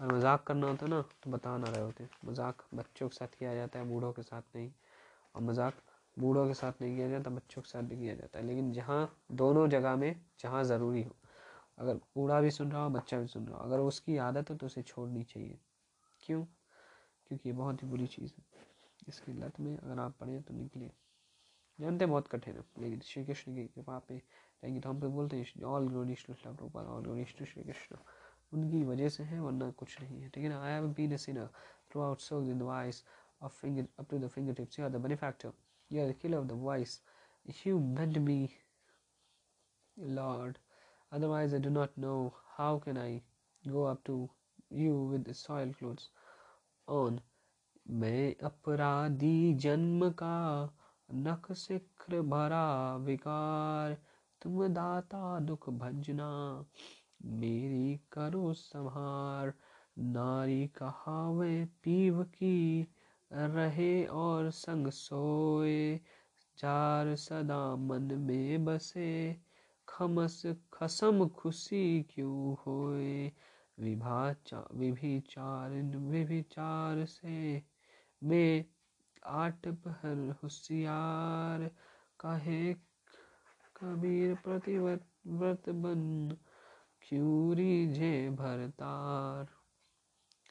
अगर मज़ाक करना होता ना तो बता ना रहे होते। मज़ाक बच्चों के साथ किया जाता है, बूढ़ों के साथ नहीं। और मज़ाक बूढ़ों के साथ नहीं किया जाता, बच्चों के साथ भी किया जाता है। लेकिन जहाँ, दोनों जगह में जहाँ ज़रूरी हो। अगर बूढ़ा भी सुन रहा हो, बच्चा भी सुन रहा हो। अगर उसकी आदत हो तो उसे छोड़नी चाहिए। क्यों? क्योंकि ये बहुत ही बुरी चीज़ है। इसकी लत में अगर आप पढ़ें तो निकले। जानते बहुत कठिन है। लेकिन श्री कृष्ण की कृपा पे रहेंगे तो हम पे बोलते हैं all glory all Shri Krishna उनकी वजह से है, वरना कुछ नहीं है, ठीक है ना? I have been sinner throughout so in the voice of finger up to the finger tips you are the benefactor you are the killer of the voice you meant me Lord otherwise I do not know how can I go up to you with soil clothes on मैं अपराधी जन्म का नख शिखर भरा, विकार तुम दाता दुख भजना। मेरी करो संहार। नारी कहावे, पीव की रहे और संग सोए। जार सदा मन में बसे, खमस खसम खुशी क्यों होए? विभाचा, विभिचार विभिचार से मैं आठ पहर होशियार। कहे कबीर प्रतिवत व्रत बन fury Jay Bharatar.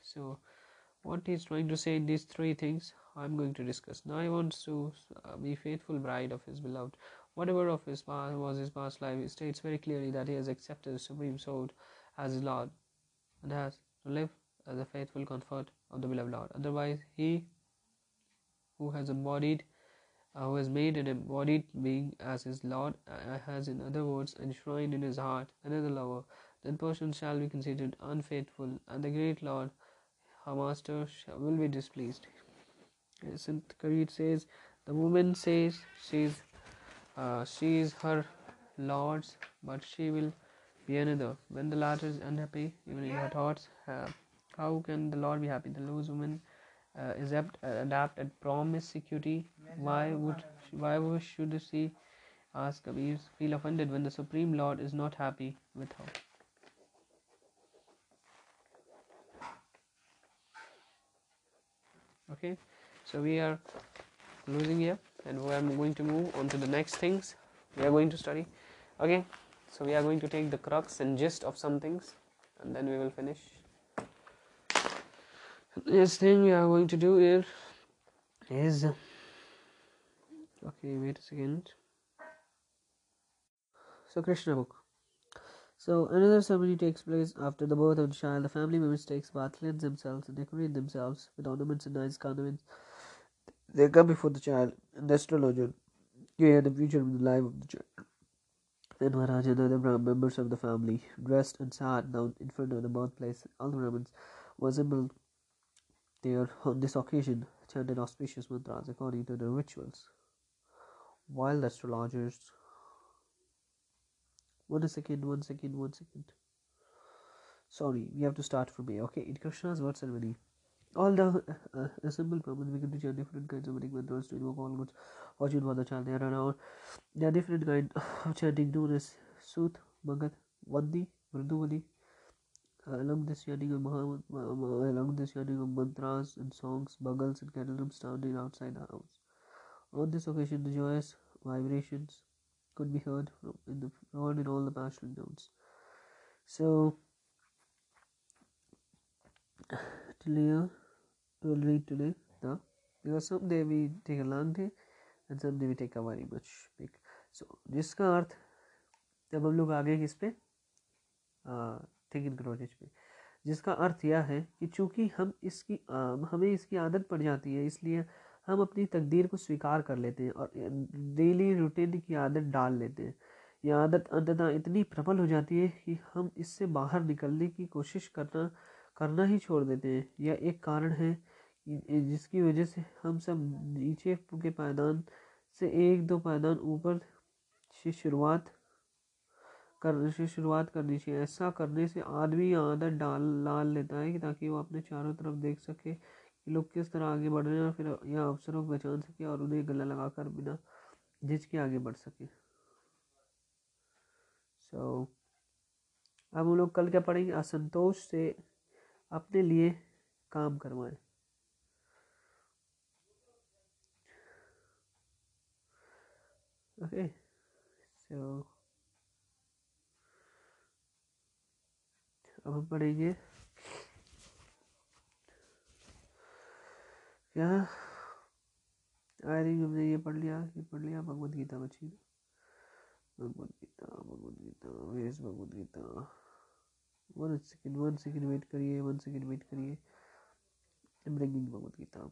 So, what he is trying to say in these three things, I'm going to discuss. Now, he wants to uh, be faithful bride of his beloved. Whatever of his past was his past life, he states very clearly that he has accepted the Supreme Soul as his Lord and has to live as a faithful comfort of the beloved Lord. Otherwise, he who has embodied uh, made an embodied being as his Lord, uh, has in other words enshrined in his heart another lover that person shall be considered unfaithful, and the great Lord, her master, will be displeased. Saint Kabir says, the woman says she is, uh, she is her Lord's, but she will be another. When the latter is unhappy, even in her thoughts, uh, how can the Lord be happy? The loose woman uh, is apt, uh, adapt at. Why would why should she ask Kabir feel offended when the Supreme Lord is not happy with her? Okay, so we are losing here, and we are going to move on to the next things we are going to study. Okay, so we are going to take the crux and gist of some things, and then we will finish. Next thing we are going to do is okay. Wait a second. So Krishna book. So another ceremony takes place after the birth of the child. The family members takes bath, cleanse themselves, and decorate themselves with ornaments and nice garments. They come before the child, and the astrologer hear the future of the life of the child. Then Maharaj and other members of the family, dressed and sat down in front of the birthplace. All the Brahmins were assembled there on this occasion, chanted auspicious mantras according to the rituals. While the astrologers one second, one second, one second. Sorry, we have to start from here. Okay, in Krishna's birth ceremony, all the uh, assembled Brahmins begin to chant different kinds of Vedic mantras to invoke all goods, fortune for the child. There are now there are different kinds of chanting known as Sut, Magat, Vandi, Vriduvali. Uh, along this chanting of along this chanting of mantras and songs, bugles and candles sounding outside the house. On this occasion, the joyous vibrations could be heard in the heard in all the passionate notes. So here we'll read today the because someday we take a long day and someday we take a very much big so जिसका अर्थ जब हम लोग आगे किस पे think in क्रोजेज पे जिसका अर्थ यह है कि चूँकि हम इसकी आ, हमें इसकी आदत पड़ जाती है इसलिए हम अपनी तकदीर को स्वीकार कर लेते हैं और डेली रूटीन की आदत डाल लेते हैं। यह आदत अंततः इतनी प्रबल हो जाती है कि हम इससे बाहर निकलने की कोशिश करना करना ही छोड़ देते हैं। यह एक कारण है जिसकी वजह से हम सब नीचे के पायदान से एक दो पायदान ऊपर से शुरुआत करने से शुरुआत करनी चाहिए। ऐसा करने से आदमी आदत डाल डाल लेता है ताकि वो अपने चारों तरफ़ देख सके कि लोग किस तरह आगे बढ़ रहे हैं और फिर यह अवसरों को पहचान सके और उन्हें गला लगाकर बिना झिझके आगे बढ़ सके। सो so, अब हम लोग कल क्या पढ़ेंगे? असंतोष से अपने लिए काम करवाएँ। ओके सो अब हम पढ़ेंगे क्या? आई हमने ये पढ़ लिया, ये पढ़ लिया भगवत गीता बची भगवत Gita Bhagavat Gita was Bhagavat Gita. One second one second wait करिए वन सेकेंड वेट करिए। Bringing Bhagavat Gita.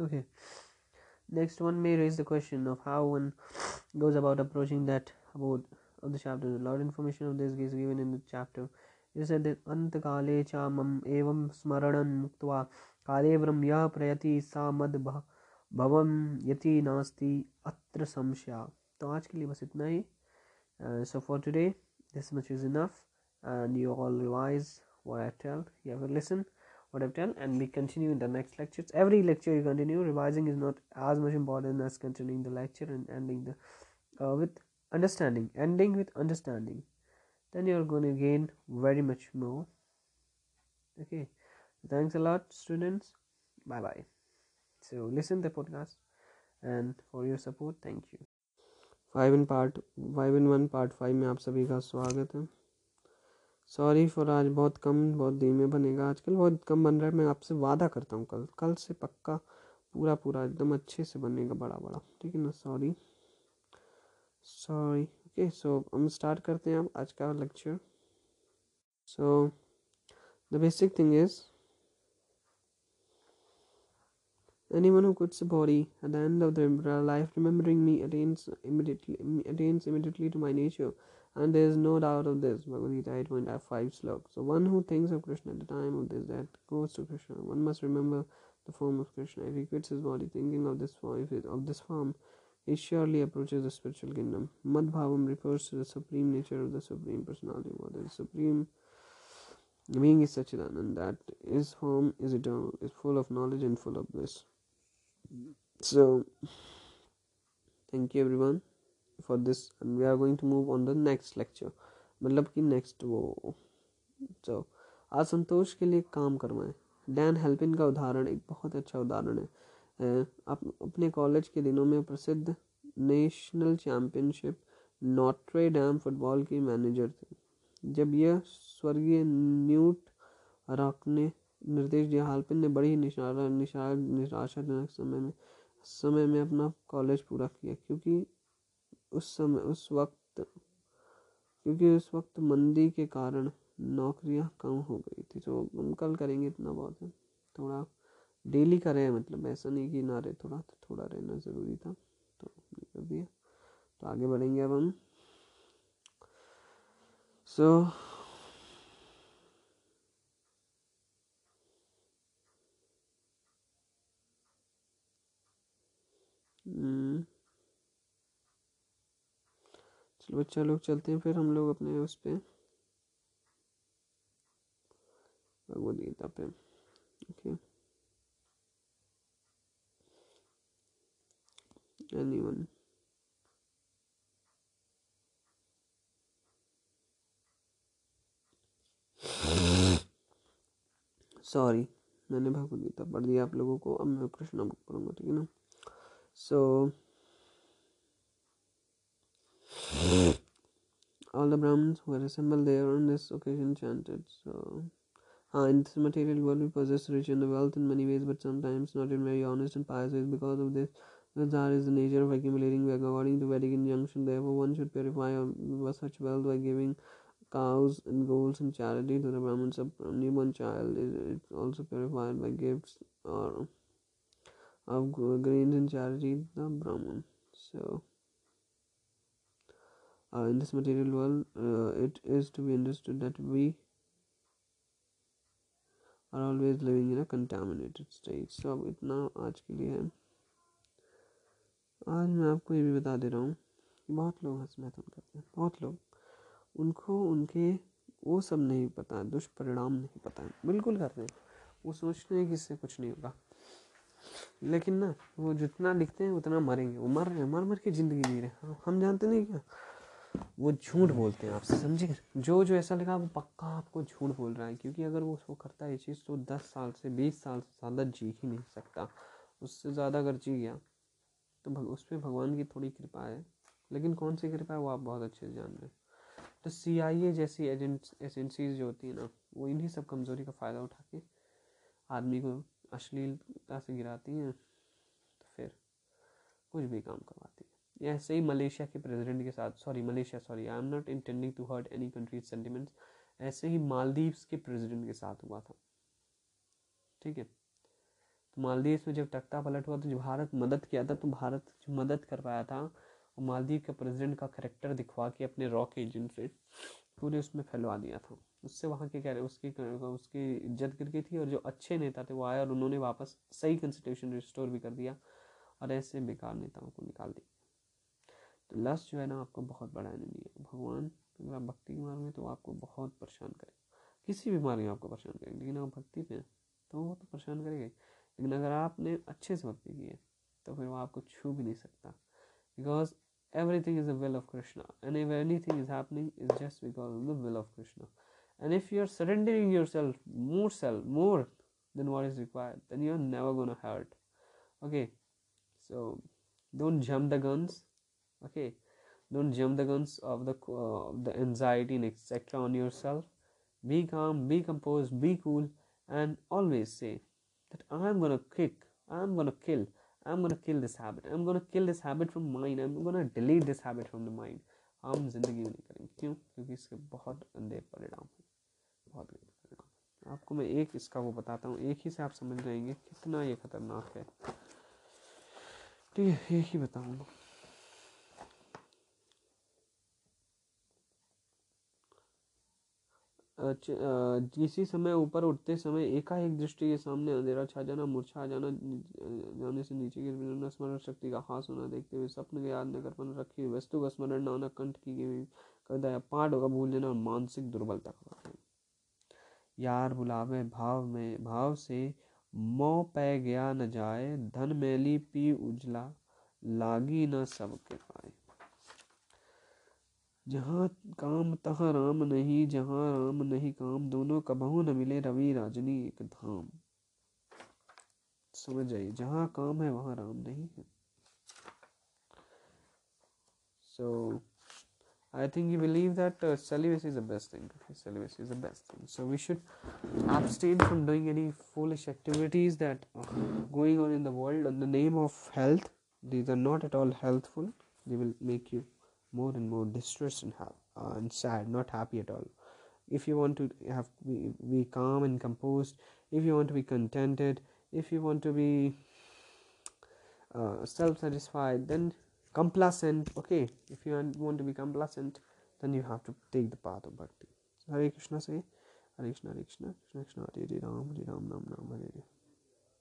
okay next one may raise the question of how one goes about approaching that about of the chapter a lot of information of this is given in the chapter it said that antakale cha mam evam smaranan muktva kale vram ya prayati sa mad भवम यति नास्ति अत्र संशया तो आज के लिए बस इतना ही so for today this much is enough and you all revise what I tell you have to listen what I've done and we continue in the next lectures. Every lecture you continue, revising is not as much important as continuing the lecture and ending the uh, with understanding, ending with understanding. Then you're going to gain very much more. Okay, thanks a lot, students. Bye bye. So listen the podcast and for your support, thank you. Five in part five in one part five में आप सभी का स्वागत है sorry for आज बहुत कम बहुत धीमे बनेगा। आजकल बहुत कम बन रहा है। मैं आपसे वादा करता हूँ कल। कल से पक्का पूरा पूरा एकदम अच्छे से बनेगा बड़ा बड़ा ठीक है ना? सॉरी सॉरी ओके सो हम स्टार्ट करते हैं अब आज का lecture so the basic thing is Anyone who quits a body at the end of their life, remembering me, attains immediately attains to my nature, and there is no doubt of this. Bhagavad Gita 8.5 slok. So one who thinks of Krishna at the time of this death goes to Krishna. One must remember the form of Krishna. If he quits his body thinking of this form, of this form, he surely approaches the spiritual kingdom. Madhbhavam refers to the supreme nature of the supreme personality of God. The supreme being is Sachidanand, that his form is eternal, is full of knowledge and full of bliss. so thank you everyone for this and we are going to move on the next lecture. मतलब कि next वो तो असंतोष के लिए काम करवाएँ। Dan हेल्पिन का उदाहरण एक बहुत अच्छा उदाहरण है। अप, अपने कॉलेज के दिनों में प्रसिद्ध national championship Notre Dame football की मैनेजर थे। जब यह स्वर्गीय न्यूट रॉक ने निर्देश दिया हालपिन ने बड़ी निशारा निशा निराशाजनक समय में समय में अपना कॉलेज पूरा किया क्योंकि उस समय उस वक्त क्योंकि उस वक्त मंदी के कारण नौकरियाँ कम हो गई थी तो हम कल करेंगे इतना बहुत। है थोड़ा डेली करें मतलब ऐसा नहीं कि ना रहे थोड़ा तो थोड़ा रहना ज़रूरी था तो कर दिया। तो आगे बढ़ेंगे अब हम। सो so, चलो बच्चा लोग चलते हैं फिर हम लोग अपने उस पर भगवद गीता पे। ओके। एनीवन सॉरी मैंने भगवद गीता पढ़ दिया आप लोगों को। अब मैं कृष्णा बुक पढ़ूँगा ठीक है ना? सो So, all the Brahmins who were assembled there on this occasion chanted. So, uh, in this material world, we possess rich in the wealth in many ways, but sometimes not in very honest and pious ways. Because of this, Vazar is the nature of accumulating wealth. according to Vedic injunction. Therefore, one should purify such wealth by giving cows and goats in charity to the Brahmins. A newborn child is also purified by gifts or of grains and charity to the Brahman. So, uh, in this material world, uh, it is to be understood that we are always living in a contaminated state. So, अब इतना आज के लिए है। आज मैं आपको ये भी बता दे रहा हूँ। कि बहुत लोग हंसमैथन करते हैं। बहुत लोग। उनको उनके वो सब नहीं पता है दुष्परिणाम नहीं पता है। बिल्कुल करते हैं वो सोचते हैं कि इससे कुछ नहीं होगा। लेकिन ना वो जितना लिखते हैं उतना मरेंगे। वो मर रहे हैं। मर मर के ज़िंदगी जी रहे हैं। हम जानते नहीं क्या? वो झूठ बोलते हैं आपसे समझे? जो जो ऐसा लगा वो पक्का आपको झूठ बोल रहा है क्योंकि अगर वो उसको करता है ये चीज़ तो दस साल से बीस साल से ज़्यादा जी ही नहीं सकता। उससे ज़्यादा अगर जी गया तो भग, उस पर भगवान की थोड़ी कृपा है। लेकिन कौन सी कृपा है वो आप बहुत अच्छे से जान रहे हैं। तो सी आई ए जैसी एजेंसीज जो होती है ना वो इन्हीं सब कमज़ोरी का फ़ायदा उठा के आदमी को अश्लीलता से गिराती हैं तो फिर कुछ भी काम करवाती है। ऐसे ही मलेशिया के प्रेसिडेंट के साथ sorry Malaysia sorry I am not intending to hurt any countries sentiments ऐसे ही मालदीव्स के प्रेसिडेंट के साथ हुआ था। ठीक है? तो मालदीव्स में जब तख्ता पलट हुआ तो जब भारत मदद किया था तो भारत मदद कर पाया था, वो मालदीव के प्रेसिडेंट का करेक्टर दिखवा के अपने रॉक एजेंट से पूरे उसमें फैलवा दिया था। उससे वहाँ के कह रहे उसकी उसकी इज़्ज़त गिर गई थी और जो अच्छे नेता थे, वो आए और उन्होंने वापस सही कंस्टिट्यूशन रिस्टोर भी कर दिया और ऐसे बेकार नेताओं को निकाल दिया। तो लस्ट जो है ना आपको बहुत बड़ा एनिमी है। भगवान अगर आप भक्ति की मार्ग में तो आपको बहुत परेशान करेगा। किसी भी मार्ग में आपको परेशान करेंगे, लेकिन आप भक्ति पे तो वो तो परेशान करेंगे लेकिन अगर आपने अच्छे से भक्ति की है तो फिर वो आपको छू भी नहीं सकता। Because everything is a will of Krishna and if anything is happening is just because of the will of Krishna and if you are surrendering your self more self more than what is required then you are never gone hurt okay so don't jump the guns okay don't jump the guns of the uh, the anxiety and etc on yourself be calm be composed be cool and always say that i'm gonna kick i'm gonna kill i'm gonna kill this habit i'm gonna kill this habit from mind i'm gonna delete this habit from the mind हम ज़िंदगी में नहीं करेंगे क्यों क्योंकि इसके बहुत गंदे परिणाम हैं बहुत गंदे परिणाम आपको मैं एक इसका वो बताता हूँ एक ही से आप समझ जाएँगे कितना ये खतरनाक है ठीक है एक ही बताऊँगा किसी समय ऊपर उठते समय एकाएक दृष्टि के सामने अंधेरा छा जाना, मूर्छा जाना जाने से नीचे गिर जाना स्मरण शक्ति का हास होना, देखते हुए स्वप्न के याद न कर पाना, रखी हुई वस्तु का स्मरण न होना, कंठ की गई कदा पाठ का भूल जाना और मानसिक दुर्बलता का यार बुलावे, भाव में, भाव से मोह पै गया न जाए, धन मैली पी उजला, लागी न सबके पाए। जहाँ काम तहाँ राम नहीं, जहाँ राम नहीं काम, दोनों का बहु न मिले रवि राजनी एक धाम। समझ जाइए, जहाँ काम है वहाँ राम नहीं है। So I think you believe that celibacy is the best thing celibacy is the best thing so we should abstain from doing any foolish activities that going on in the world on the name of health these are not at all healthful they will make you more and more distressed and, ha- uh, and sad, not happy at all. If you want to have be, be calm and composed, if you want to be contented, if you want to be uh, self-satisfied, then complacent. Okay, if you want to be complacent, then you have to take the path of bhakti. Hare Krishna say, Hare Krishna, Hare Krishna, Krishna Krishna, Hare Ram, Hare Ram, Ram Ram, Hare Hare.